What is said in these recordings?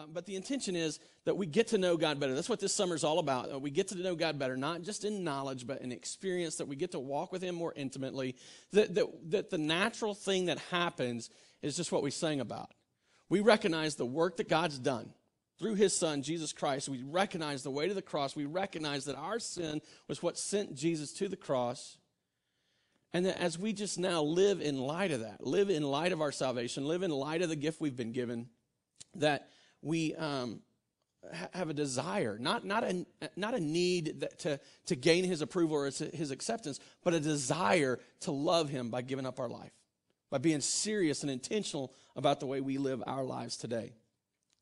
Um, but the intention is that we get to know God better. That's what this summer is all about. Uh, we get to know God better, not just in knowledge, but in experience, that we get to walk with Him more intimately. That, that, that the natural thing that happens is just what we sang about. We recognize the work that God's done through His Son, Jesus Christ. We recognize the weight of the cross. We recognize that our sin was what sent Jesus to the cross. And that as we just now live in light of that, live in light of our salvation, live in light of the gift we've been given, that we um, have a desire, not, not, a, not a need that, to, to gain his approval or his acceptance, but a desire to love him by giving up our life, by being serious and intentional about the way we live our lives today.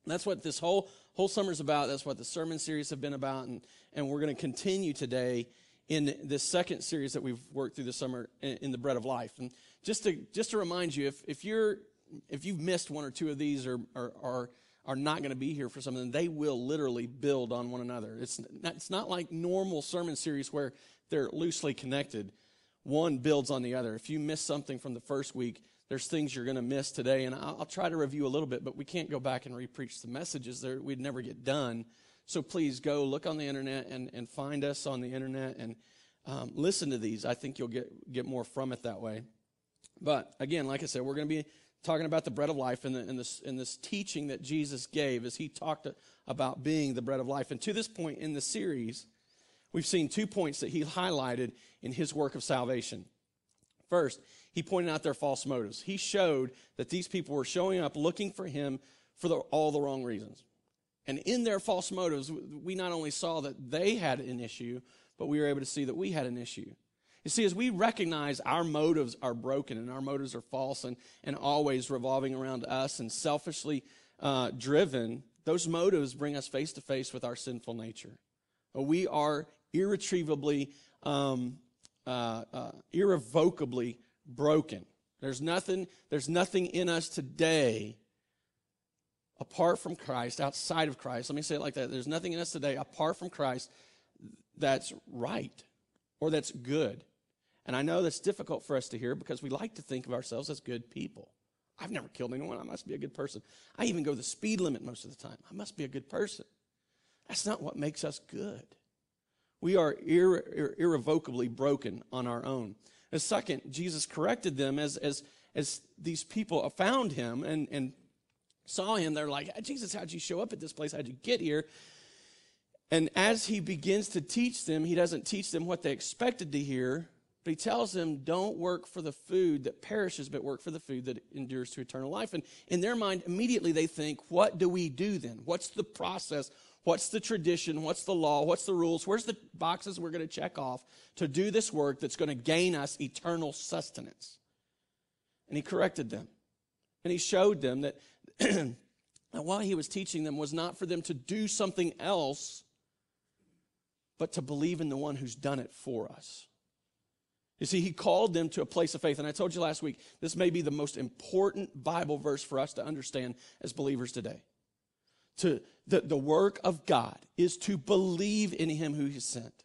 And that's what this whole, whole summer is about. That's what the sermon series have been about. And, and we're going to continue today in this second series that we've worked through this summer in, in the bread of life. And just to, just to remind you, if, if you're, if you've missed one or two of these or, or, or are not going to be here for something, they will literally build on one another. It's not, it's not like normal sermon series where they're loosely connected. One builds on the other. If you miss something from the first week, there's things you're going to miss today, and I'll, I'll, try to review a little bit, but we can't go back and repreach the messages. There, we'd never get done. So please go look on the internet and, and find us on the internet and um, listen to these. I think you'll get, get more from it that way. But again, like I said, we're going to be talking about the bread of life and, the, and, this, and this teaching that Jesus gave as he talked about being the bread of life. And to this point in the series, we've seen two points that he highlighted in his work of salvation. First, he pointed out their false motives. He showed that these people were showing up looking for him for the, all the wrong reasons. And in their false motives, we not only saw that they had an issue, but we were able to see that we had an issue. You see, as we recognize our motives are broken and our motives are false and, and always revolving around us and selfishly uh, driven, those motives bring us face to face with our sinful nature. We are irretrievably, um, uh, uh, irrevocably broken. There's nothing, there's nothing in us today apart from Christ, outside of Christ. Let me say it like that. There's nothing in us today apart from Christ that's right or that's good. And I know that's difficult for us to hear because we like to think of ourselves as good people. I've never killed anyone. I must be a good person. I even go the speed limit most of the time. I must be a good person. That's not what makes us good. We are irre- irrevocably broken on our own. And second, Jesus corrected them as, as, as these people found him and, and saw him. They're like, Jesus, how'd you show up at this place? How'd you get here? And as he begins to teach them, he doesn't teach them what they expected to hear, but he tells them, don't work for the food that perishes, but work for the food that endures to eternal life. And in their mind, immediately they think, what do we do then? What's the process? What's the tradition? What's the law? What's the rules? Where's the boxes we're going to check off to do this work that's going to gain us eternal sustenance? And he corrected them. And he showed them that, that while he was teaching them was not for them to do something else, but to believe in the one who's done it for us. You see, he called them to a place of faith. And I told you last week, this may be the most important Bible verse for us to understand as believers today. To the, the work of God is to believe in him who he sent.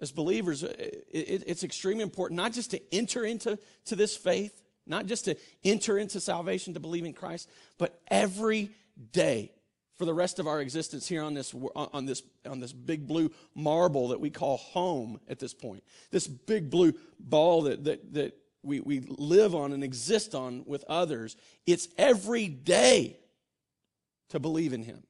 As believers, uh, it, it, it's extremely important not just to enter into to this faith, not just to enter into salvation to believe in Christ, but every day for the rest of our existence here on this, on this, on this big blue marble that we call home at this point. This big blue ball that, that, that we, we live on and exist on with others. It's every day to believe in Him.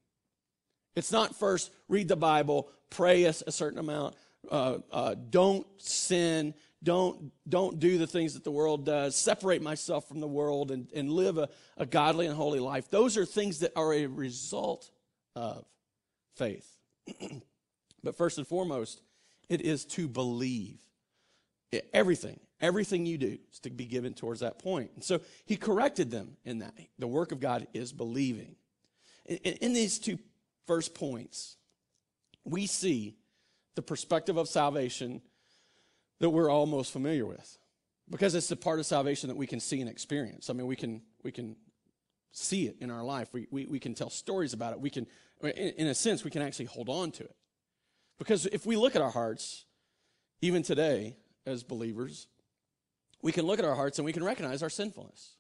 It's not first read the Bible, pray a, a certain amount, uh, uh, don't sin, don't, don't do the things that the world does, separate myself from the world and, and live a, a godly and holy life. Those are things that are a result of faith. but first and foremost, it is to believe. everything, everything you do is to be given towards that point. And so he corrected them in that. The work of God is believing. in, in these two first points, we see the perspective of salvation that we're all most familiar with because it's the part of salvation that we can see and experience. I mean, we can, we can see it in our life. We, we, we can tell stories about it. We can, in, in a sense, we can actually hold on to it. Because if we look at our hearts, even today as believers, we can look at our hearts and we can recognize our sinfulness.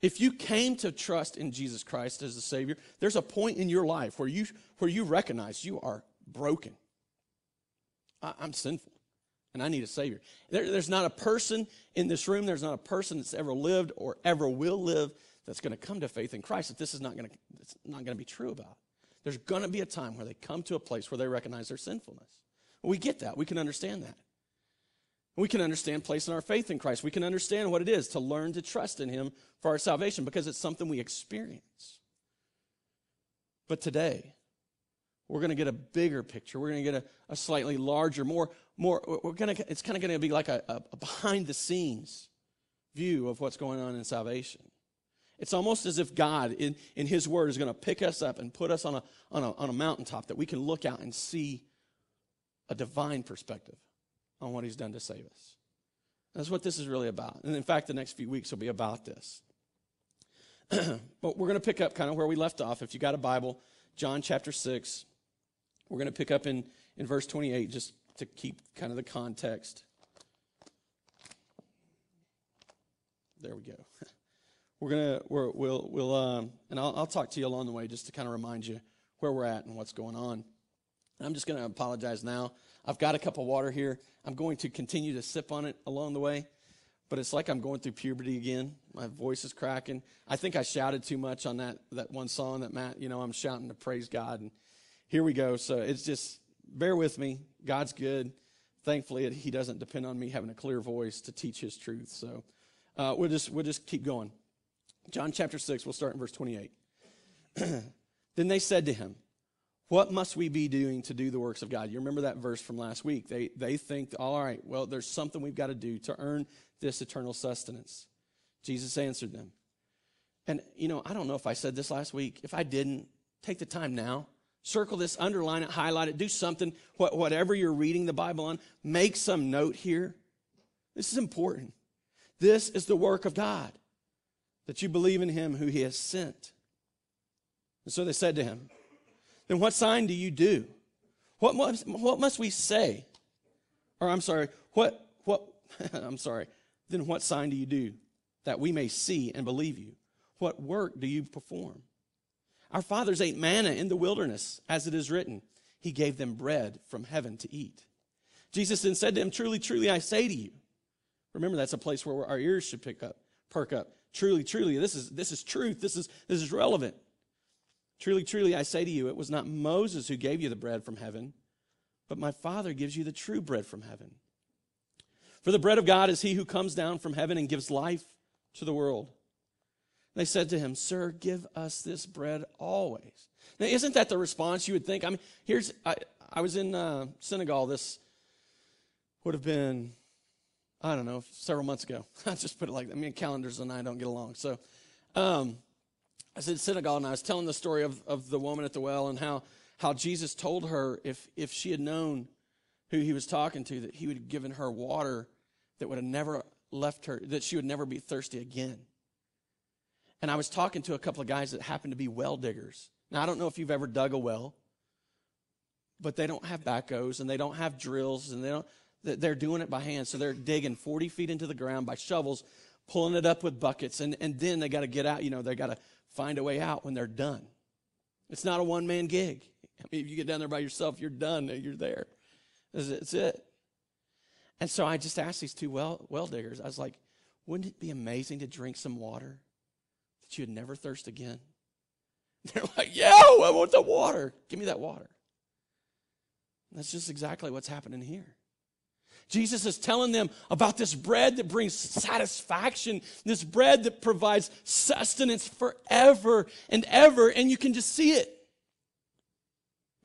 If you came to trust in Jesus Christ as the Savior, there's a point in your life where you, where you recognize you are broken. I, am sinful and I need a Savior. There, there's not a person in this room, there's not a person that's ever lived or ever will live that's going to come to faith in Christ that this is not going to, it's not going to be true about. There's going to be a time where they come to a place where they recognize their sinfulness. We get that. We can understand that. We can understand placing our faith in Christ. We can understand what it is to learn to trust in Him for our salvation because it's something we experience. But today, we're going to get a bigger picture. We're going to get a, a, slightly larger, more, more, we're going to, it's kind of going to be like a, a behind the scenes view of what's going on in salvation. It's almost as if God, in, in His Word, is going to pick us up and put us on a, on, a, on a mountaintop that we can look out and see a divine perspective on what He's done to save us. That's what this is really about. And in fact, the next few weeks will be about this. but we're going to pick up kind of where we left off. If you got a Bible, John chapter 6, we're going to pick up in, in verse 28 just to keep kind of the context. There we go. we're gonna we're, we'll we'll um, and I'll, I'll talk to you along the way just to kind of remind you where we're at and what's going on. And I'm just going to apologize now. I've got a cup of water here. I'm going to continue to sip on it along the way, but it's like I'm going through puberty again. My voice is cracking. I think I shouted too much on that that one song that Matt. You know, I'm shouting to praise God, and here we go. So it's just bear with me. God's good. Thankfully, He doesn't depend on me having a clear voice to teach His truth. So uh, we'll just we'll just keep going. John chapter 6, we'll start in verse 28. then they said to him, What must we be doing to do the works of God? You remember that verse from last week. They, they think, All right, well, there's something we've got to do to earn this eternal sustenance. Jesus answered them. And, you know, I don't know if I said this last week. If I didn't, take the time now. Circle this, underline it, highlight it, do something, whatever you're reading the Bible on, make some note here. This is important. This is the work of God that you believe in him who he has sent. And so they said to him, Then what sign do you do? What must, what must we say? Or I'm sorry, what, what, I'm sorry, then what sign do you do that we may see and believe you? What work do you perform? Our fathers ate manna in the wilderness, as it is written, He gave them bread from heaven to eat. Jesus then said to him, Truly, truly, I say to you. Remember, that's a place where our ears should pick up, perk up. Truly, truly, this is, this is truth. This is, this is relevant. Truly, truly, I say to you, it was not Moses who gave you the bread from heaven, but my Father gives you the true bread from heaven. For the bread of God is he who comes down from heaven and gives life to the world. They said to him, Sir, give us this bread always. Now, isn't that the response you would think? I mean, here's, I, I was in uh, Senegal, this would have been I don't know, several months ago. I just put it like that. I mean, calendars and I don't get along. So um, I in Senegal and I was telling the story of, of the woman at the well and how, how Jesus told her if, if she had known who he was talking to, that he would have given her water that would have never left her, that she would never be thirsty again. And I was talking to a couple of guys that happened to be well diggers. Now, I don't know if you've ever dug a well, but they don't have backhoes and they don't have drills and they don't, they're doing it by hand. So they're digging 40 feet into the ground by shovels, pulling it up with buckets, and, and then they got to get out. You know, they got to find a way out when they're done. It's not a one man gig. I mean, if you get down there by yourself, you're done. You're there. That's it. And so I just asked these two well, well diggers, I was like, wouldn't it be amazing to drink some water that you'd never thirst again? They're like, yeah, I want the water. Give me that water. And that's just exactly what's happening here. Jesus is telling them about this bread that brings satisfaction, this bread that provides sustenance forever and ever, and you can just see it.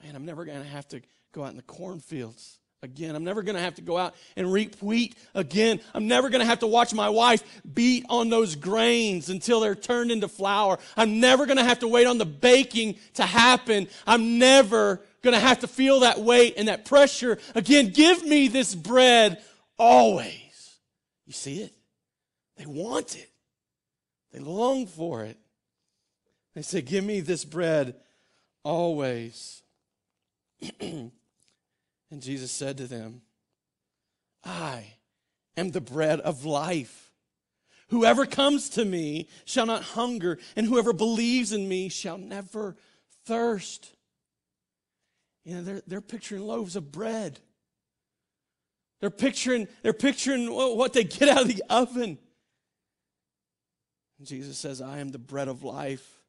Man, I'm never going to have to go out in the cornfields again. I'm never going to have to go out and reap wheat again. I'm never going to have to watch my wife beat on those grains until they're turned into flour. I'm never going to have to wait on the baking to happen. I'm never going to have to feel that weight and that pressure. Again, give me this bread always. You see it? They want it, they long for it. They say, Give me this bread always. and Jesus said to them, I am the bread of life. Whoever comes to me shall not hunger, and whoever believes in me shall never thirst. You know, they're, they're picturing loaves of bread. They're picturing, they're picturing what they get out of the oven. Jesus says, I am the bread of life.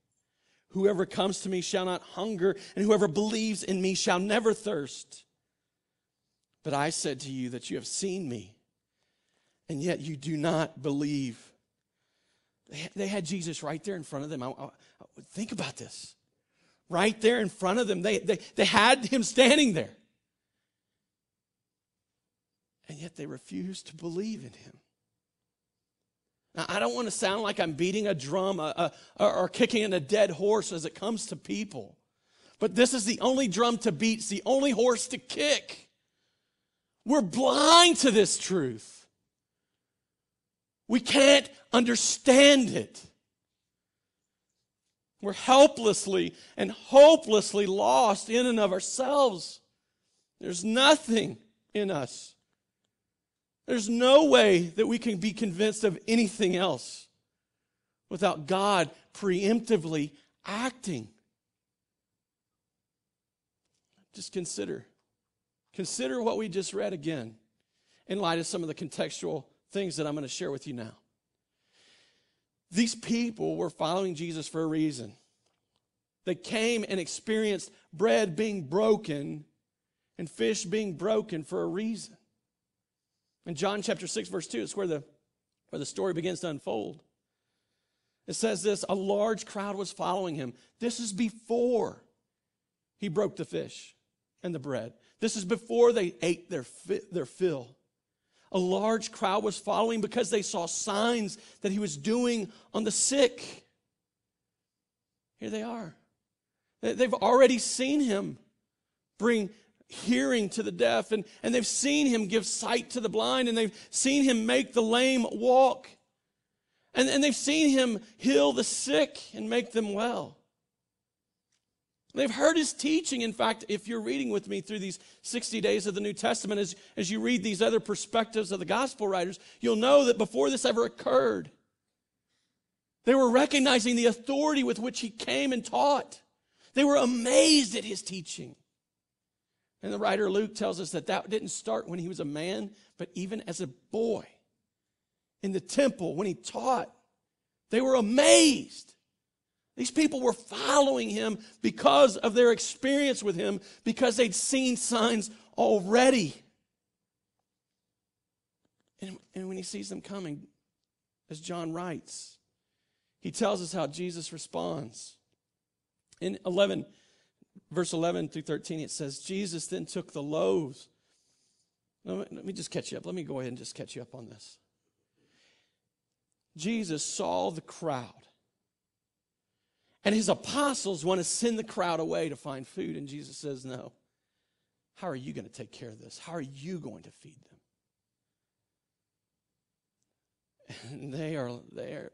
Whoever comes to me shall not hunger, and whoever believes in me shall never thirst. But I said to you that you have seen me, and yet you do not believe. They had Jesus right there in front of them. I, I, think about this. Right there in front of them. They, they, they had him standing there. And yet they refused to believe in him. Now, I don't want to sound like I'm beating a drum uh, uh, or kicking in a dead horse as it comes to people. But this is the only drum to beat, it's the only horse to kick. We're blind to this truth. We can't understand it. We're helplessly and hopelessly lost in and of ourselves. There's nothing in us there's no way that we can be convinced of anything else without God preemptively acting. Just consider. Consider what we just read again in light of some of the contextual things that I'm going to share with you now. These people were following Jesus for a reason. They came and experienced bread being broken and fish being broken for a reason. In John chapter 6, verse 2, it's where the, where the story begins to unfold. It says this a large crowd was following him. This is before he broke the fish and the bread. This is before they ate their, fi- their fill. A large crowd was following because they saw signs that he was doing on the sick. Here they are. They've already seen him bring hearing to the deaf, and, and they've seen him give sight to the blind, and they've seen him make the lame walk, and, and they've seen him heal the sick and make them well. They've heard his teaching. In fact, if you're reading with me through these 60 days of the New Testament, as, as you read these other perspectives of the gospel writers, you'll know that before this ever occurred, they were recognizing the authority with which he came and taught. They were amazed at his teaching. And the writer Luke tells us that that didn't start when he was a man, but even as a boy in the temple when he taught. They were amazed. These people were following him because of their experience with him, because they'd seen signs already. And, and when he sees them coming, as John writes, he tells us how Jesus responds. In 11, verse 11 through 13, it says, Jesus then took the loaves. Let me just catch you up. Let me go ahead and just catch you up on this. Jesus saw the crowd. And his apostles want to send the crowd away to find food. And Jesus says, No. How are you going to take care of this? How are you going to feed them? And they are there.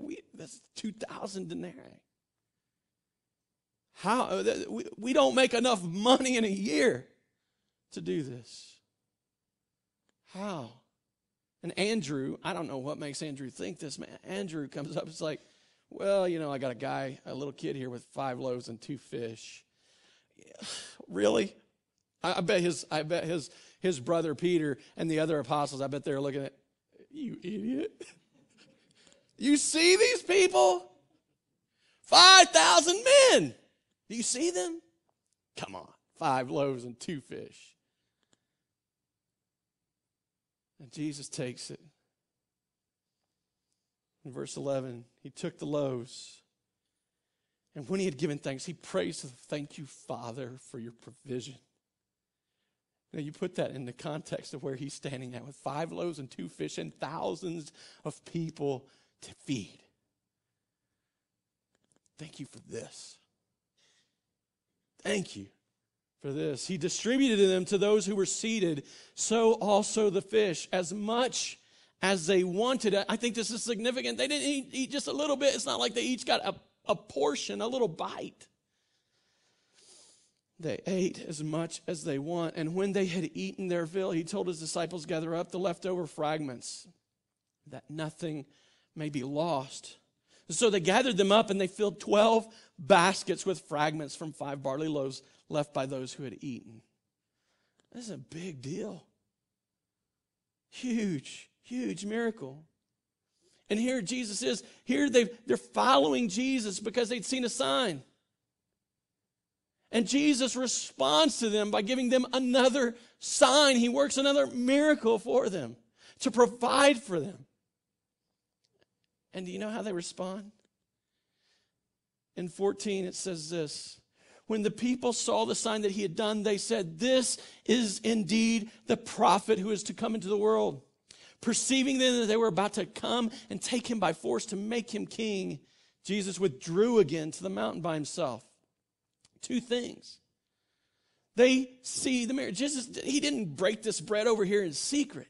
We, that's 2,000 denarii. How uh, we don't make enough money in a year to do this. How? And Andrew, I don't know what makes Andrew think this, man. Andrew comes up, it's like, well, you know, I got a guy, a little kid here with five loaves and two fish. really? I, I, bet his I bet his his brother Peter and the other apostles, I bet they're looking at you idiot. you see these people? Five thousand men. Do you see them? Come on, five loaves and two fish. And Jesus takes it. In verse 11, he took the loaves. And when he had given thanks, he praised, Thank you, Father, for your provision. Now, you put that in the context of where he's standing at with five loaves and two fish and thousands of people to feed. Thank you for this. Thank you for this. He distributed them to those who were seated, so also the fish, as much as they wanted. I think this is significant. They didn't eat, eat just a little bit. It's not like they each got a, a portion, a little bite. They ate as much as they want. And when they had eaten their fill, he told his disciples, Gather up the leftover fragments that nothing may be lost. So they gathered them up and they filled 12 baskets with fragments from five barley loaves left by those who had eaten. This is a big deal. Huge, huge miracle. And here Jesus is. Here they they're following Jesus because they'd seen a sign. And Jesus responds to them by giving them another sign. He works another miracle for them to provide for them. And do you know how they respond? In 14, it says this When the people saw the sign that he had done, they said, This is indeed the prophet who is to come into the world. Perceiving then that they were about to come and take him by force to make him king, Jesus withdrew again to the mountain by himself. Two things. They see the marriage. Jesus, he didn't break this bread over here in secret.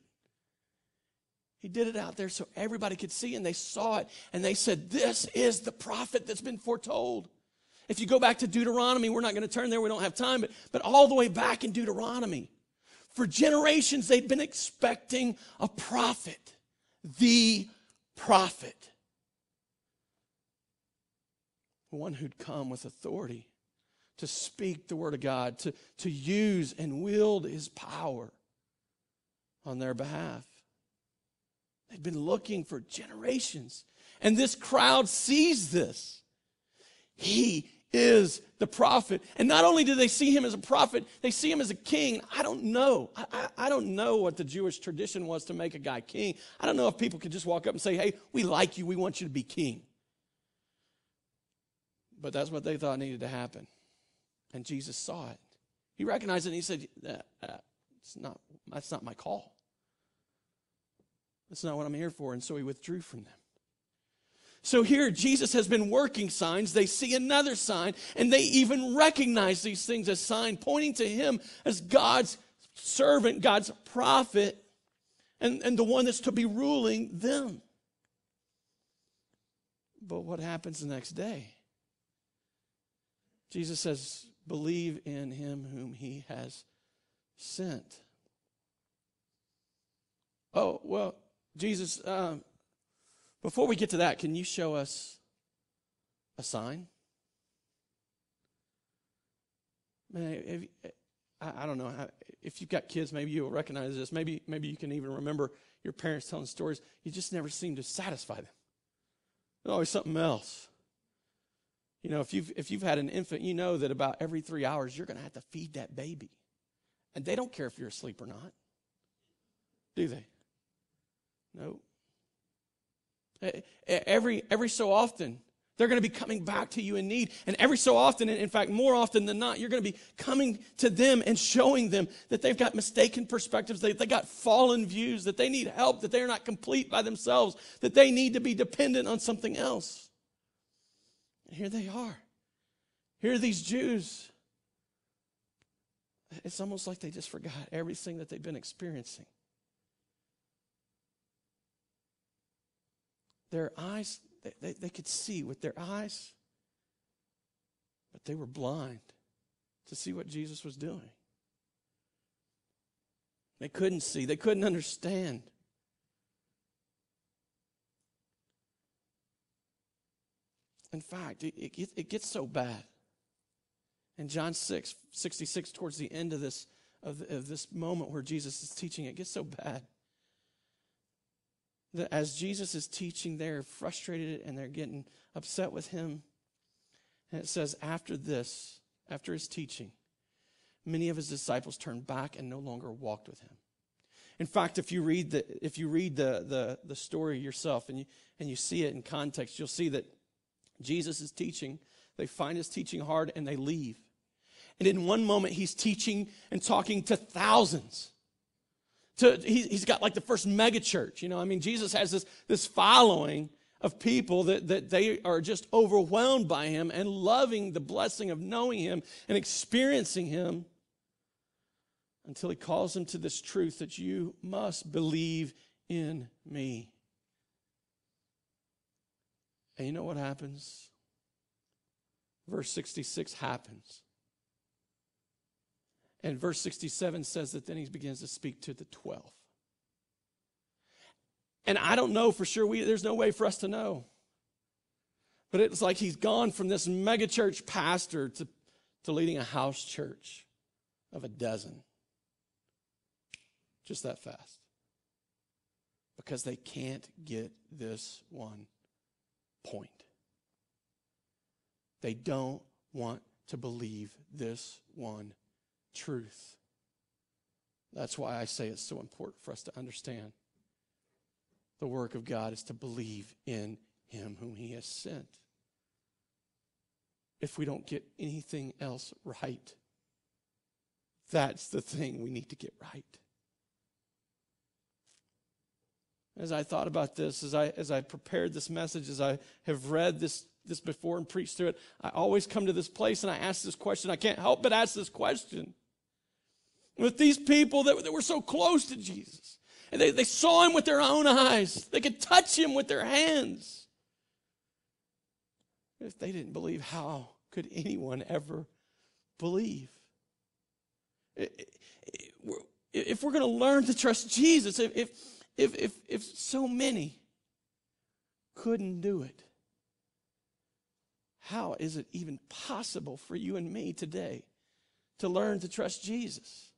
He did it out there so everybody could see, and they saw it, and they said, This is the prophet that's been foretold. If you go back to Deuteronomy, we're not going to turn there, we don't have time, but, but all the way back in Deuteronomy, for generations they'd been expecting a prophet, the prophet, one who'd come with authority to speak the word of God, to, to use and wield his power on their behalf. They'd been looking for generations. And this crowd sees this. He is the prophet. And not only do they see him as a prophet, they see him as a king. I don't know. I, I, I, don't know what the Jewish tradition was to make a guy king. I don't know if people could just walk up and say, hey, we like you. We want you to be king. But that's what they thought needed to happen. And Jesus saw it. He recognized it and he said, uh, it's not, That's not my call. That's not what I'm here for. And so he withdrew from them. So here, Jesus has been working signs. They see another sign, and they even recognize these things as sign, pointing to him as God's servant, God's prophet, and, and the one that's to be ruling them. But what happens the next day? Jesus says, Believe in him whom he has sent. Oh, well, Jesus, uh, before we get to that, can you show us a sign? Man, if, I, don't know if you've got kids, maybe you'll recognize this. Maybe, maybe you can even remember your parents telling stories. You just never seem to satisfy them. There's always something else. You know, if you've if you've had an infant, you know that about every three hours you're going to have to feed that baby, and they don't care if you're asleep or not, do they? No. Every, every so often, they're going to be coming back to you in need. And every so often, and in fact, more often than not, you're going to be coming to them and showing them that they've got mistaken perspectives, they, they got fallen views, that they need help, that they're not complete by themselves, that they need to be dependent on something else. And here they are. Here are these Jews. It's almost like they just forgot everything that they've been experiencing. Their eyes, they, they, they could see with their eyes, but they were blind to see what Jesus was doing. They couldn't see, they couldn't understand. In fact, it, it, it, gets so bad. In John 6, 66, towards the end of this, of, of this moment where Jesus is teaching, it gets so bad that as Jesus is teaching, they're frustrated and they're getting upset with him. And it says, after this, after his teaching, many of his disciples turned back and no longer walked with him. In fact, if you read the, if you read the, the, the story yourself and you, and you see it in context, you'll see that Jesus is teaching. They find his teaching hard and they leave. And in one moment, he's teaching and talking to thousands to he, has got like the first mega church you know? I mean jesus has this this following of people that, that they are just overwhelmed by him and loving the blessing of knowing him and experiencing him until he calls them to this truth that you must believe in me. And you know what happens? Verse 66 happens and verse 67 says that then he begins to speak to the 12. And I don't know for sure. We, there's no way for us to know. But it's like he's gone from this megachurch pastor to, to leading a house church of a dozen. Just that fast. Because they can't get this one point. They don't want to believe this one truth. That's why I say it's so important for us to understand the work of God is to believe in him whom he has sent. If we don't get anything else right, that's the thing we need to get right. As I thought about this, as I, as I prepared this message, as I have read this, this before and preached through it, I always come to this place and I ask this question. I can't help but ask this question. With these people that, that were so close to Jesus, and they, they saw him with their own eyes, they could touch him with their hands. If they didn't believe, how could anyone ever believe? If we're going to learn to trust Jesus, if, if, if, if so many couldn't do it, how is it even possible for you and me today to learn to trust Jesus?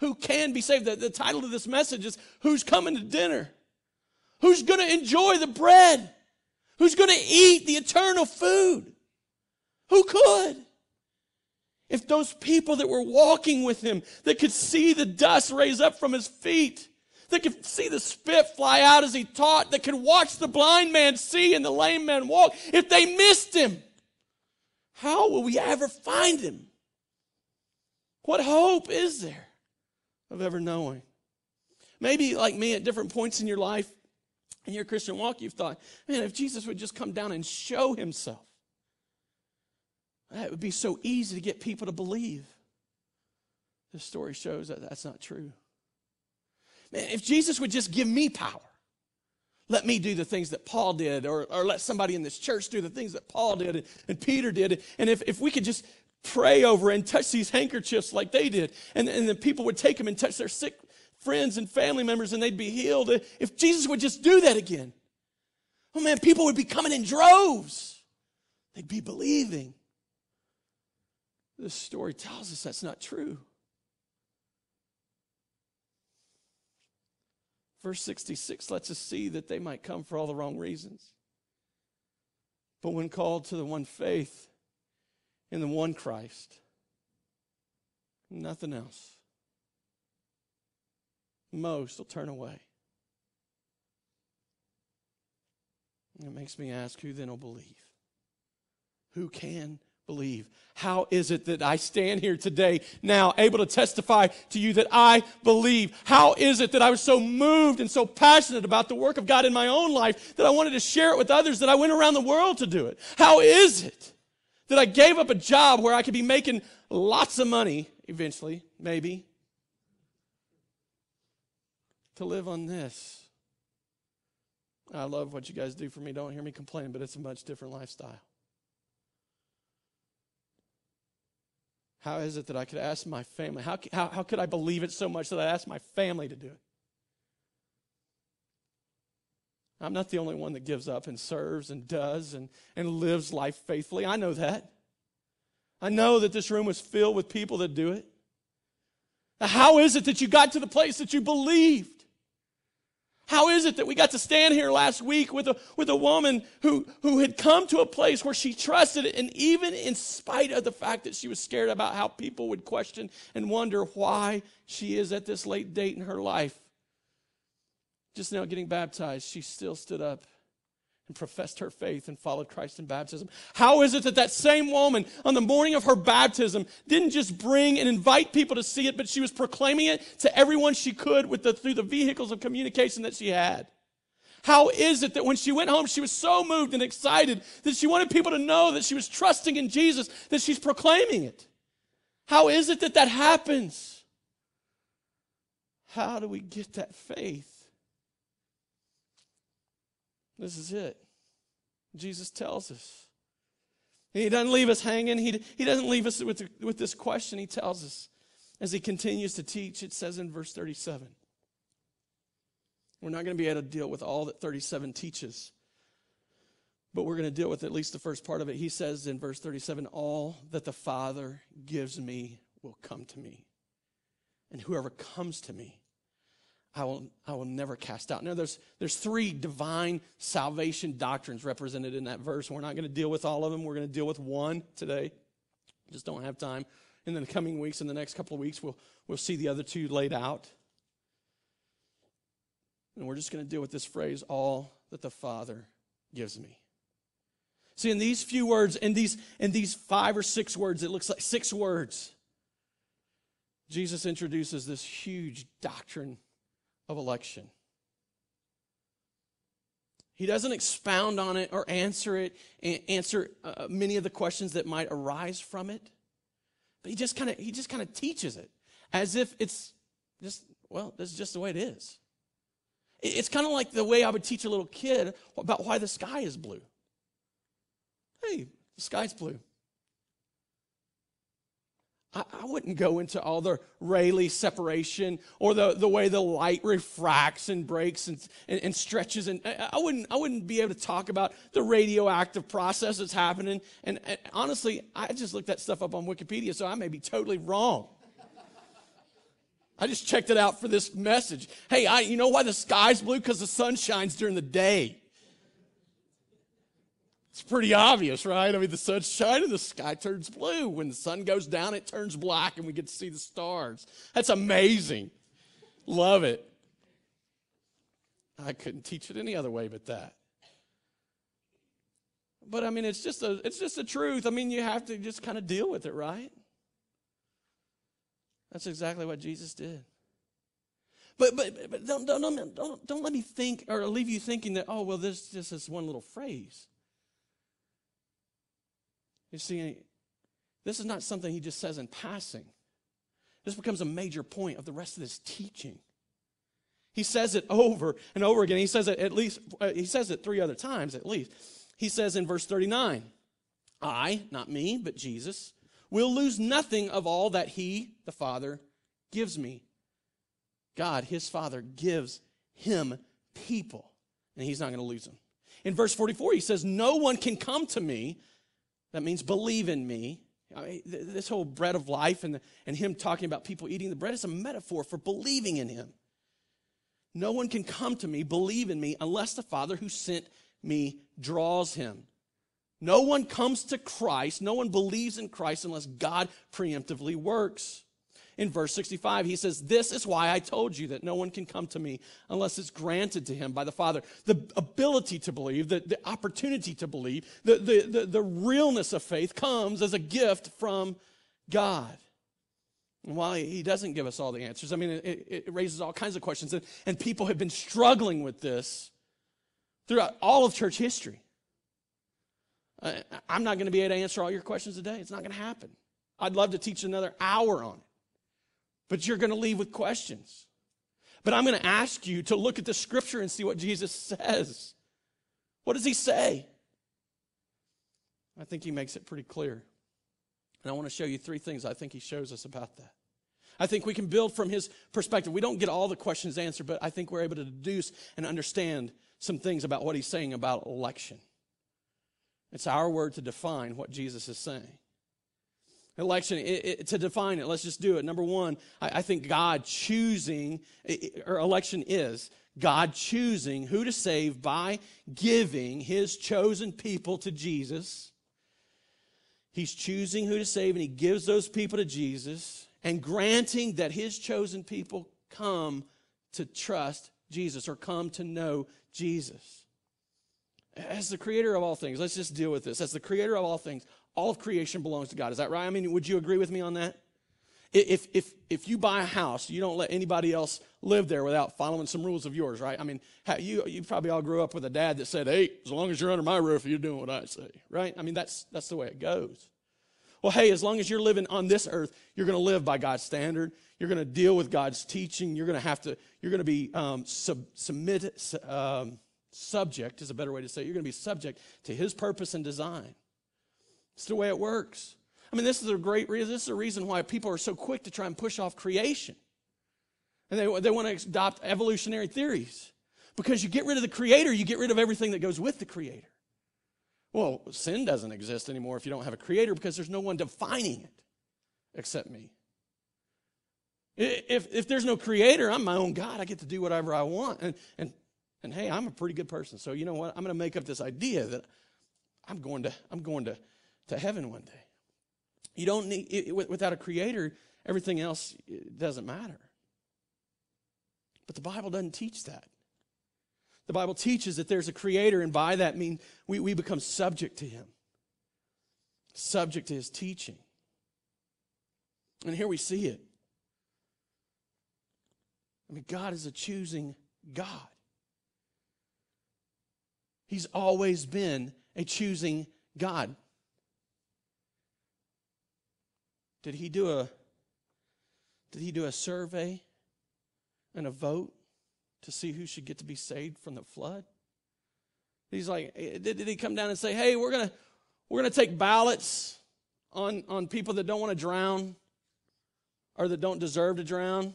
Who can be saved? The, the title of this message is Who's Coming to Dinner? Who's going to enjoy the bread? Who's going to eat the eternal food? Who could? If those people that were walking with him, that could see the dust raise up from his feet, that could see the spit fly out as he taught, that could watch the blind man see and the lame man walk, if they missed him, how will we ever find him? What hope is there of ever knowing? Maybe, like me, at different points in your life, in your Christian walk, you've thought, man, if Jesus would just come down and show himself, that would be so easy to get people to believe. This story shows that that's not true. Man, if Jesus would just give me power, let me do the things that Paul did, or, or let somebody in this church do the things that Paul did and, and Peter did. And if, if we could just pray over and touch these handkerchiefs like they did, and, and the people would take them and touch their sick friends and family members and they'd be healed. If Jesus would just do that again, oh man, people would be coming in droves. They'd be believing. This story tells us that's not true. Verse 66 lets us see that they might come for all the wrong reasons. But when called to the one faith in the one Christ, nothing else most will turn away. It makes me ask who then will believe? Who can believe? How is it that I stand here today now able to testify to you that I believe? How is it that I was so moved and so passionate about the work of God in my own life that I wanted to share it with others that I went around the world to do it? How is it that I gave up a job where I could be making lots of money eventually, maybe, to live on this. I love what you guys do for me. Don't hear me complain, but it's a much different lifestyle. How is it that I could ask my family? How, how, how could I believe it so much that I asked my family to do it? I'm not the only one that gives up and serves and does and, and lives life faithfully. I know that. I know that this room was filled with people that do it. How is it that you got to the place that you believed? How is it that we got to stand here last week with a, with a woman who, who had come to a place where she trusted it, and even in spite of the fact that she was scared about how people would question and wonder why she is at this late date in her life, just now getting baptized, she still stood up and professed her faith and followed Christ in baptism. How is it that that same woman on the morning of her baptism didn't just bring and invite people to see it, but she was proclaiming it to everyone she could with the, through the vehicles of communication that she had? How is it that when she went home, she was so moved and excited that she wanted people to know that she was trusting in Jesus, that she's proclaiming it? How is it that that happens? How do we get that faith? This is it. Jesus tells us. He doesn't leave us hanging. He, he doesn't leave us with, with this question. He tells us as he continues to teach. It says in verse 37 We're not going to be able to deal with all that 37 teaches, but we're going to deal with at least the first part of it. He says in verse 37 All that the Father gives me will come to me, and whoever comes to me, I will, I will never cast out. Now, there's, there's three divine salvation doctrines represented in that verse. We're not going to deal with all of them. We're going to deal with one today. Just don't have time. In the coming weeks, in the next couple of weeks, we'll, we'll see the other two laid out. And we're just going to deal with this phrase all that the Father gives me. See, in these few words, in these, in these five or six words, it looks like six words, Jesus introduces this huge doctrine of election. He doesn't expound on it or answer it, answer uh, many of the questions that might arise from it. But he just kind of he just kind of teaches it as if it's just well, this is just the way it is. It's kind of like the way I would teach a little kid about why the sky is blue. Hey, the sky's blue. I, I wouldn't go into all the Rayleigh separation or the, the way the light refracts and breaks and, and, and stretches. And I, I, wouldn't, I wouldn't be able to talk about the radioactive process that's happening. And, and honestly, I just looked that stuff up on Wikipedia, so I may be totally wrong. I just checked it out for this message. Hey, I, you know why the sky's blue? Because the sun shines during the day. It's pretty obvious, right? I mean, the sun's shining, the sky turns blue. When the sun goes down, it turns black, and we get to see the stars. That's amazing. Love it. I couldn't teach it any other way but that. But I mean, it's just a it's just a truth. I mean, you have to just kind of deal with it, right? That's exactly what Jesus did. But but, but don't, don't, don't, don't let me think or leave you thinking that, oh, well, this just is one little phrase. You see, this is not something he just says in passing. This becomes a major point of the rest of this teaching. He says it over and over again. He says it at least, uh, he says it three other times at least. He says in verse 39, I, not me, but Jesus, will lose nothing of all that he, the Father, gives me. God, his Father, gives him people, and he's not going to lose them. In verse 44, he says, No one can come to me that means believe in me. I mean, this whole bread of life and, the, and him talking about people eating the bread is a metaphor for believing in him. No one can come to me, believe in me, unless the Father who sent me draws him. No one comes to Christ, no one believes in Christ unless God preemptively works in verse 65. He says, This is why I told you that no one can come to me unless it's granted to him by the Father. The ability to believe, the, the opportunity to believe, the, the, the, the realness of faith comes as a gift from God. And while he doesn't give us all the answers, I mean, it, it raises all kinds of questions. And, and people have been struggling with this throughout all of church history. I'm not going to be able to answer all your questions today. It's not going to happen. I'd love to teach another hour on it but you're going to leave with questions. But I'm going to ask you to look at the scripture and see what Jesus says. What does he say? I think he makes it pretty clear. And I want to show you three things I think he shows us about that. I think we can build from his perspective. We don't get all the questions answered, but I think we're able to deduce and understand some things about what he's saying about election. It's our word to define what Jesus is saying. Election, it, it, to define it, let's just do it. Number one, I, I think God choosing, or election is God choosing who to save by giving his chosen people to Jesus. He's choosing who to save, and he gives those people to Jesus, and granting that his chosen people come to trust Jesus or come to know Jesus. As the creator of all things, let's just deal with this. As the creator of all things, all of creation belongs to God. Is that right? I mean, would you agree with me on that? If, if, if you buy a house, you don't let anybody else live there without following some rules of yours, right? I mean, you, you probably all grew up with a dad that said, hey, as long as you're under my roof, you're doing what I say, right? I mean, that's, that's the way it goes. Well, hey, as long as you're living on this earth, you're going to live by God's standard. You're going to deal with God's teaching. You're going to have to, you're going to be um, sub, submit, um, subject, is a better way to say it. You're going to be subject to His purpose and design. It's the way it works. I mean, this is a great reason. This is a reason why people are so quick to try and push off creation. And they, they want to adopt evolutionary theories. Because you get rid of the creator, you get rid of everything that goes with the creator. Well, sin doesn't exist anymore if you don't have a creator because there's no one defining it except me. If, if there's no creator, I'm my own God. I get to do whatever I want. And, and, and hey, I'm a pretty good person. So you know what? I'm going to make up this idea that I'm going to, I'm going to, to heaven one day. You don't need, it, without a creator, everything else doesn't matter. But the Bible doesn't teach that. The Bible teaches that there's a creator, and by that mean we, we become subject to him, subject to his teaching. And here we see it. I mean, God is a choosing God. He's always been a choosing God. Did he do a did he do a survey and a vote to see who should get to be saved from the flood? He's like, eh, did, did he come down and say, hey, we're gonna we're gonna take ballots on, on people that don't want to drown or that don't deserve to drown?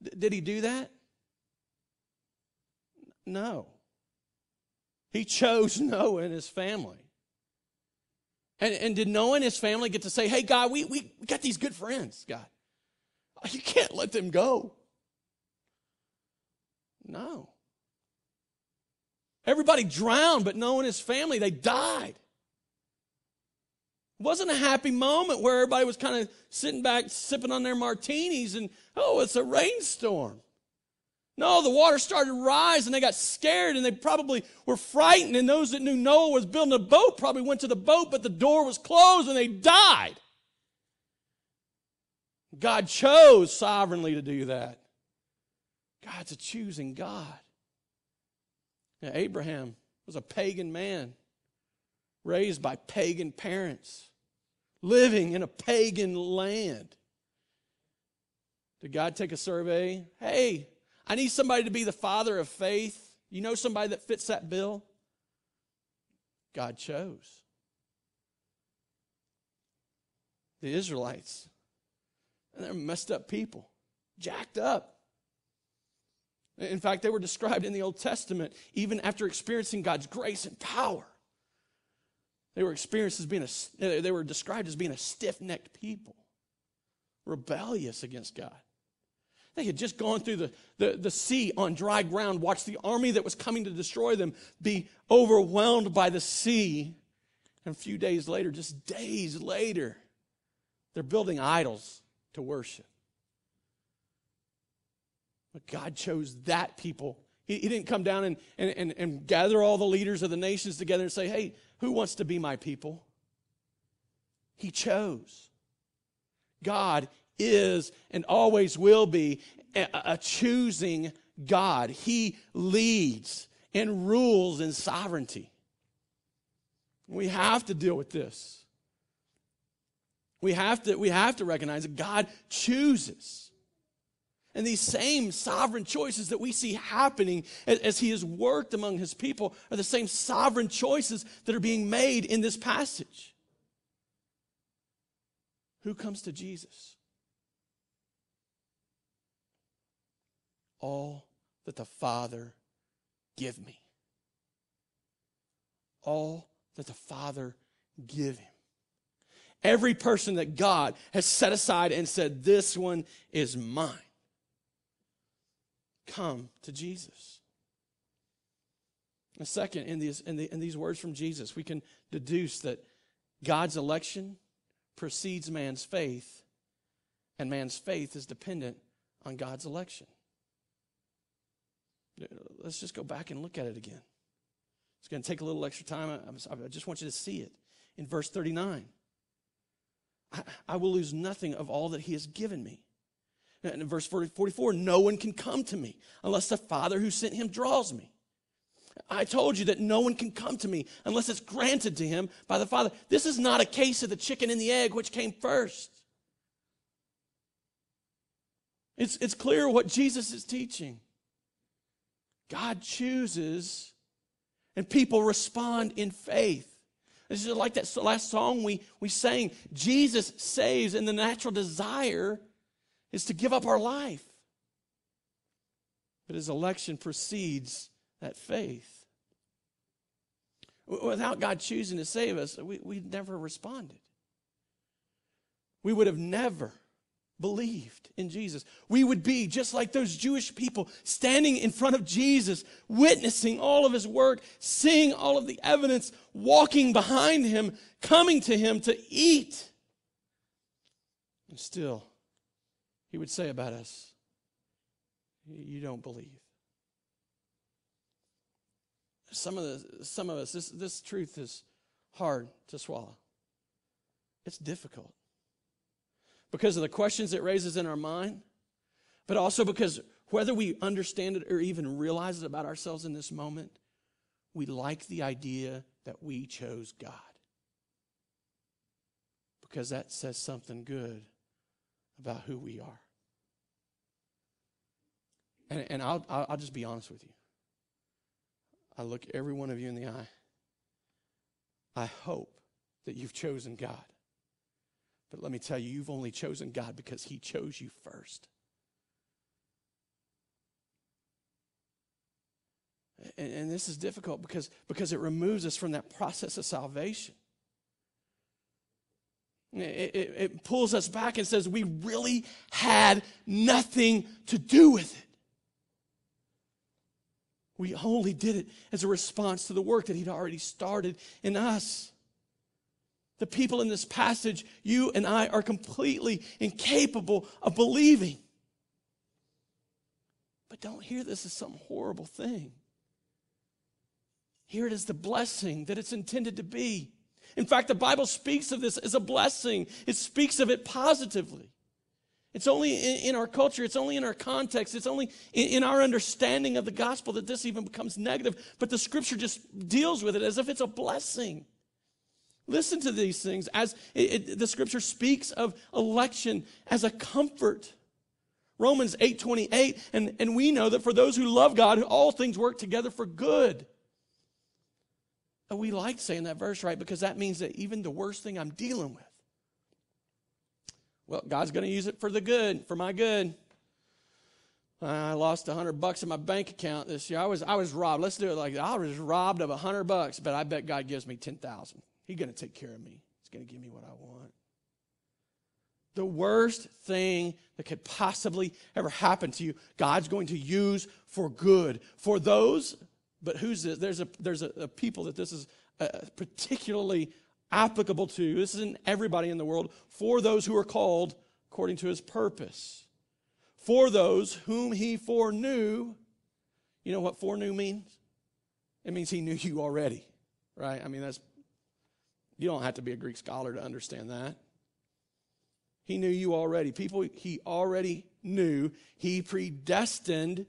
D- did he do that? No. He chose Noah and his family. And, and did Noah and his family get to say, hey, God, we, we got these good friends, God. You can't let them go. No. Everybody drowned, but Noah and his family, they died. It wasn't a happy moment where everybody was kind of sitting back, sipping on their martinis, and oh, it's a rainstorm. No, the water started and they got scared and they probably were frightened. And those that knew Noah was building a boat probably went to the boat, but the door was closed and they died. God chose sovereignly to do that. God's a choosing God. Now, Abraham was a pagan man, raised by pagan parents, living in a pagan land. Did God take a survey? Hey, I need somebody to be the father of faith. You know somebody that fits that bill? God chose. The Israelites. And they're messed up people, jacked up. In fact, they were described in the Old Testament even after experiencing God's grace and power. They were experienced as being a, they were described as being a stiff-necked people, rebellious against God. They had just gone through the, the, the sea on dry ground, watched the army that was coming to destroy them be overwhelmed by the sea. And a few days later, just days later, they're building idols to worship. But God chose that people. He, he didn't come down and, and, and, and gather all the leaders of the nations together and say, hey, who wants to be my people? He chose. God is and always will be a, choosing God. He leads and rules in sovereignty. We have to deal with this. We have to, we have to recognize that God chooses. And these same sovereign choices that we see happening as, as, He has worked among His people are the same sovereign choices that are being made in this passage. Who comes to Jesus? All that the Father give me. All that the Father give him. Every person that God has set aside and said, This one is mine. Come to Jesus. And second, in these, in, the, in these words from Jesus, we can deduce that God's election precedes man's faith, and man's faith is dependent on God's election. Let's just go back and look at it again. It's going to take a little extra time. I, just want you to see it. In verse 39, I, I will lose nothing of all that he has given me. And in verse 44, no one can come to me unless the Father who sent him draws me. I told you that no one can come to me unless it's granted to him by the Father. This is not a case of the chicken and the egg, which came first. It's, it's clear what Jesus is teaching. God chooses, and people respond in faith. This is like that last song we, we sang Jesus saves, and the natural desire is to give up our life. But his election precedes that faith. Without God choosing to save us, we, we never responded. We would have never believed in Jesus. We would be just like those Jewish people standing in front of Jesus, witnessing all of his work, seeing all of the evidence, walking behind him, coming to him to eat. And still, he would say about us, You don't believe. Some of, the, some of us, this, this truth is hard to swallow. It's difficult because of the questions it raises in our mind, but also because whether we understand it or even realize it about ourselves in this moment, we like the idea that we chose God. Because that says something good about who we are. And, and I'll, I'll just be honest with you. I look every one of you in the eye. I hope that you've chosen God. But let me tell you, you've only chosen God because He chose you first. And, and, this is difficult because, because it removes us from that process of salvation. It, it, it pulls us back and says we really had nothing to do with it. We only did it as a response to the work that He'd already started in us the people in this passage, you and I are completely incapable of believing. But don't hear this as some horrible thing. Here it is the blessing that it's intended to be. In fact, the Bible speaks of this as a blessing, it speaks of it positively. It's only in, in our culture, it's only in our context, it's only in, in our understanding of the gospel that this even becomes negative. But the scripture just deals with it as if it's a blessing. Listen to these things as it, it, the scripture speaks of election as a comfort. Romans 8 28, and, and we know that for those who love God, all things work together for good. And we like saying that verse, right? Because that means that even the worst thing I'm dealing with, well, God's going to use it for the good, for my good. I lost a hundred bucks in my bank account this year. I was I was robbed. Let's do it like that. I was robbed of a hundred bucks, but I bet God gives me ten thousand. He's going to take care of me. He's going to give me what I want. The worst thing that could possibly ever happen to you, God's going to use for good. For those, but who's this? There's a there's a, a people that this is uh, particularly applicable to. This isn't everybody in the world. For those who are called according to his purpose. For those whom he foreknew, you know what foreknew means? It means he knew you already, right? I mean, that's you don't have to be a Greek scholar to understand that. He knew you already. People he already knew. He predestined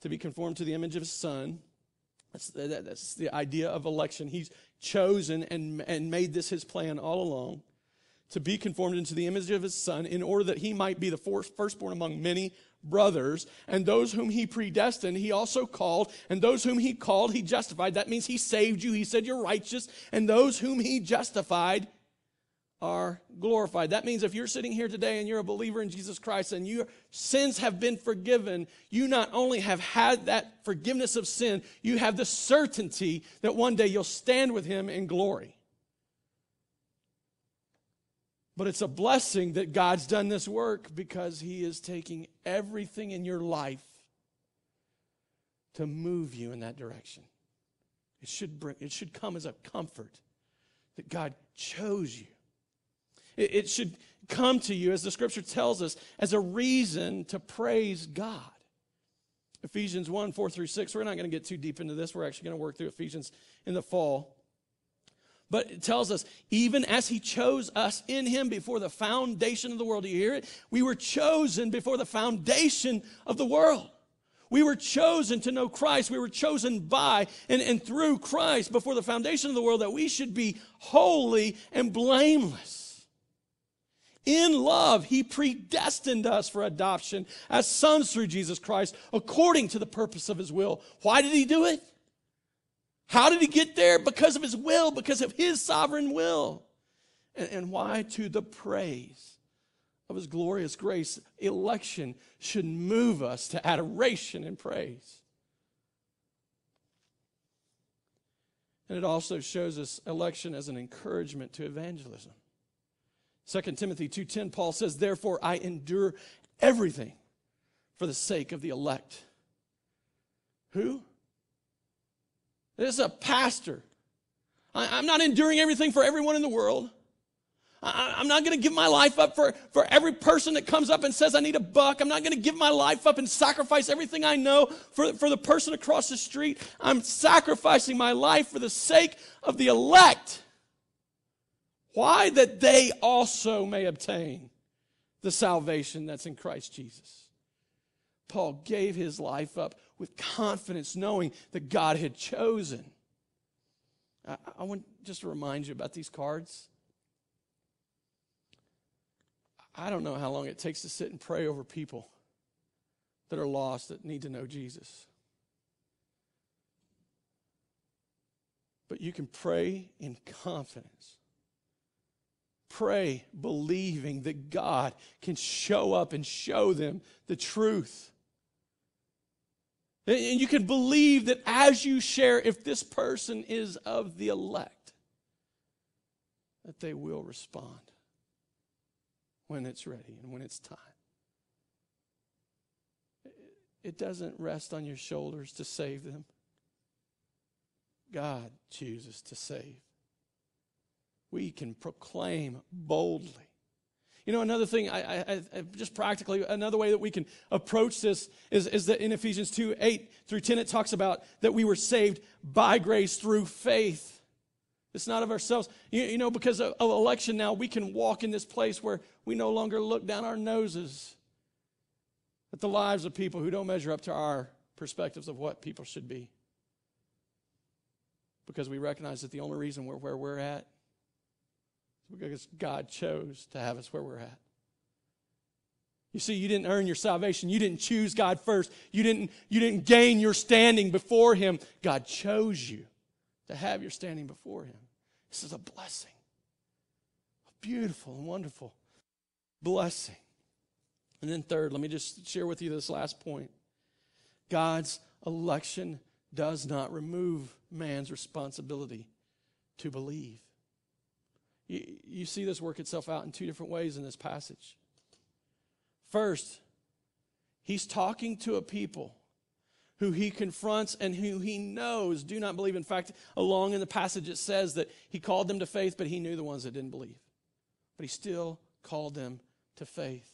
to be conformed to the image of his son. That's, that's the idea of election. He's chosen and, and made this his plan all along to be conformed into the image of his son in order that he might be the firstborn among many brothers, and those whom he predestined, he also called, and those whom he called, he justified. That means he saved you. He said you're righteous, and those whom he justified are glorified. That means if you're sitting here today and you're a believer in Jesus Christ and your sins have been forgiven, you not only have had that forgiveness of sin, you have the certainty that one day you'll stand with him in glory. But it's a blessing that God's done this work because He is taking everything in your life to move you in that direction. It should, bring, it should come as a comfort that God chose you. It, it should come to you, as the scripture tells us, as a reason to praise God. Ephesians 1 4 through 6. We're not going to get too deep into this. We're actually going to work through Ephesians in the fall. But it tells us, even as he chose us in him before the foundation of the world. Do you hear it? We were chosen before the foundation of the world. We were chosen to know Christ. We were chosen by and, and through Christ before the foundation of the world that we should be holy and blameless. In love, he predestined us for adoption as sons through Jesus Christ according to the purpose of his will. Why did he do it? How did he get there? Because of his will, because of his sovereign will. And, and why? To the praise of his glorious grace, election should move us to adoration and praise. And it also shows us election as an encouragement to evangelism. 2 Timothy 2:10 Paul says, "Therefore I endure everything for the sake of the elect." Who? This is a pastor. I, am not enduring everything for everyone in the world. I, am not going to give my life up for, for every person that comes up and says, I need a buck. I'm not going to give my life up and sacrifice everything I know for, for the person across the street. I'm sacrificing my life for the sake of the elect. Why? That they also may obtain the salvation that's in Christ Jesus. Paul gave his life up with confidence, knowing that God had chosen. I, I want just to remind you about these cards. I don't know how long it takes to sit and pray over people that are lost that need to know Jesus. But you can pray in confidence. Pray believing that God can show up and show them the truth. And you can believe that as you share, if this person is of the elect, that they will respond when it's ready and when it's time. It doesn't rest on your shoulders to save them. God chooses to save. We can proclaim boldly. You know, another thing, I, I, I, just practically, another way that we can approach this is, is that in Ephesians 2 8 through 10, it talks about that we were saved by grace through faith. It's not of ourselves. You, you know, because of, of election now, we can walk in this place where we no longer look down our noses at the lives of people who don't measure up to our perspectives of what people should be. Because we recognize that the only reason we're where we're at because God chose to have us where we're at. You see, you didn't earn your salvation. You didn't choose God first. You didn't, you didn't gain your standing before Him. God chose you to have your standing before Him. This is a blessing, a beautiful and wonderful blessing. And then, third, let me just share with you this last point God's election does not remove man's responsibility to believe. You, you, see this work itself out in two different ways in this passage. First, he's talking to a people who he confronts and who he knows do not believe. In fact, along in the passage it says that he called them to faith, but he knew the ones that didn't believe. But he still called them to faith.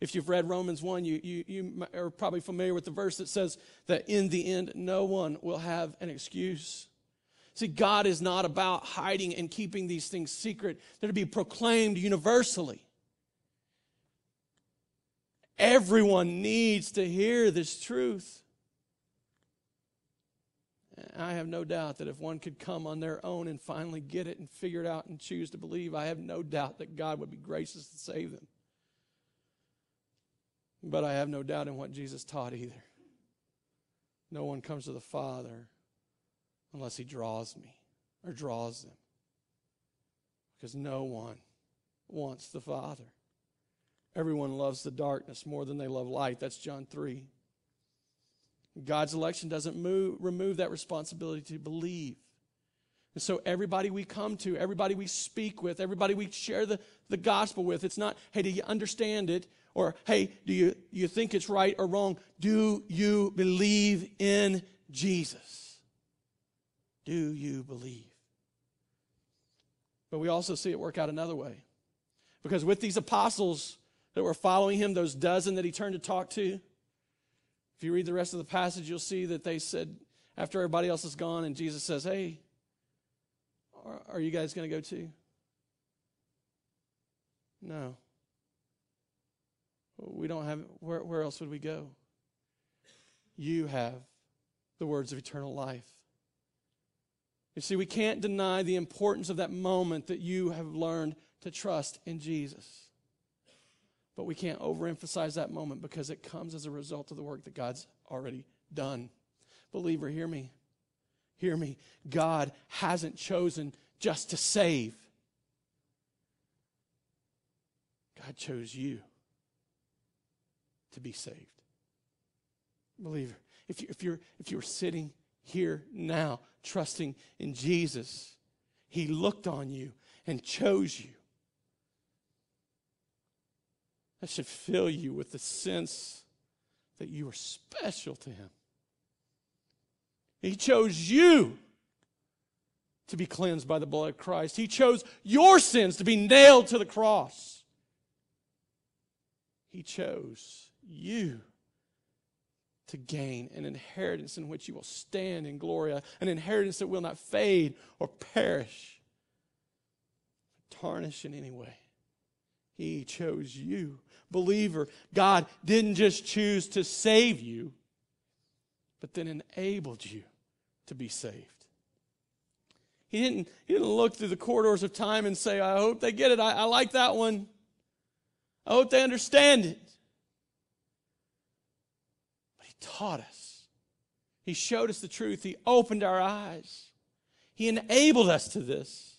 If you've read Romans 1, you, you, you are probably familiar with the verse that says that in the end, no one will have an excuse. See, God is not about hiding and keeping these things secret. They're to be proclaimed universally. Everyone needs to hear this truth. I have no doubt that if one could come on their own and finally get it and figure it out and choose to believe, I have no doubt that God would be gracious to save them. But I have no doubt in what Jesus taught either. No one comes to the Father unless he draws me or draws them. Because no one wants the Father. Everyone loves the darkness more than they love light. That's John 3. God's election doesn't move, remove that responsibility to believe. And so, everybody we come to, everybody we speak with, everybody we share the, the gospel with, it's not, hey, do you understand it? Or, hey, do you, you think it's right or wrong? Do you believe in Jesus? Do you believe? But we also see it work out another way. Because with these apostles that were following him, those dozen that he turned to talk to, if you read the rest of the passage, you'll see that they said, after everybody else is gone, and Jesus says, Hey, are you guys going to go too? No. We don't have, where, where else would we go? You have the words of eternal life. You see, we can't deny the importance of that moment that you have learned to trust in Jesus. But we can't overemphasize that moment because it comes as a result of the work that God's already done. Believer, hear me. Hear me. God hasn't chosen just to save, God chose you to be saved. Believer, if, you, if, you're, if you're sitting here now trusting in Jesus, He looked on you and chose you. That should fill you with the sense that you are special to Him. He chose you to be cleansed by the blood of Christ. He chose your sins to be nailed to the cross. He chose you to gain an inheritance in which you will stand in glory, an inheritance that will not fade or perish, tarnish in any way. He chose you. Believer, God didn't just choose to save you, but then enabled you to be saved. He didn't, he didn't look through the corridors of time and say, I hope they get it. I, I like that one. I hope they understand it. Taught us. He showed us the truth. He opened our eyes. He enabled us to this.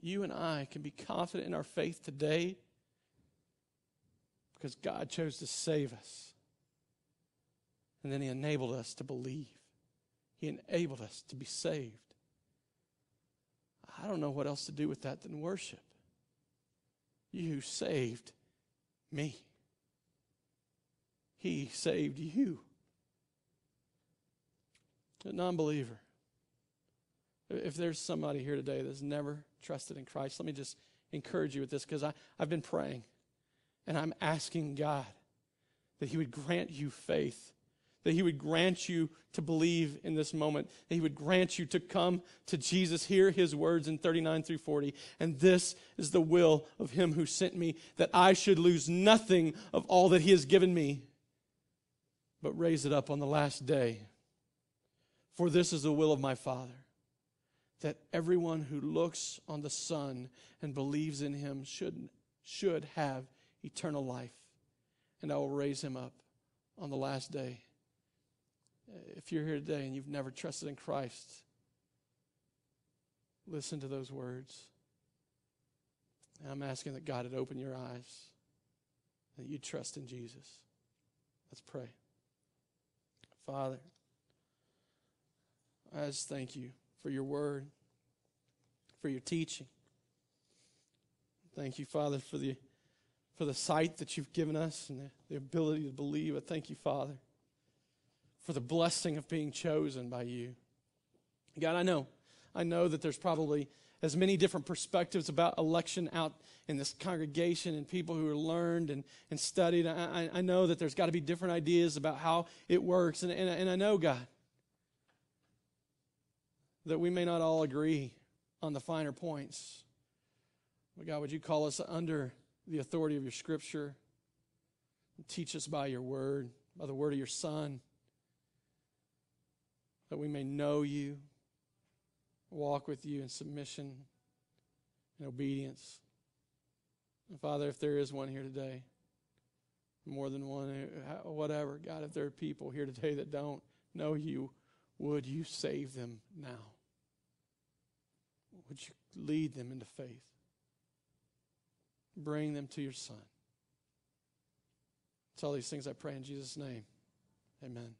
You and I can be confident in our faith today because God chose to save us. And then He enabled us to believe. He enabled us to be saved. I don't know what else to do with that than worship. You saved me. He saved you. A non believer. If there's somebody here today that's never trusted in Christ, let me just encourage you with this because I've been praying and I'm asking God that He would grant you faith that He would grant you to believe in this moment, that He would grant you to come to Jesus, hear His words in 39 through 40. And this is the will of Him who sent me, that I should lose nothing of all that He has given me, but raise it up on the last day. For this is the will of my Father, that everyone who looks on the Son and believes in Him should, should have eternal life, and I will raise him up on the last day if you're here today and you've never trusted in Christ, listen to those words. And I'm asking that God would open your eyes, that you trust in Jesus. Let's pray. Father, I just thank you for your word, for your teaching. Thank you, Father, for the for the sight that you've given us and the, the ability to believe. I thank you, Father for the blessing of being chosen by you. God, I know, I know that there's probably as many different perspectives about election out in this congregation and people who are learned and, and studied. I, I know that there's got to be different ideas about how it works. And, and, and I know, God, that we may not all agree on the finer points. But God, would you call us under the authority of your scripture? And teach us by your word, by the word of your Son that we may know you, walk with you in submission and obedience. And Father, if there is one here today, more than one, eh, whatever, God, if there are people here today that don't know you, would you save them now? Would you lead them into faith? Bring them to your Son. It's all these things I pray in Jesus' name. Amen.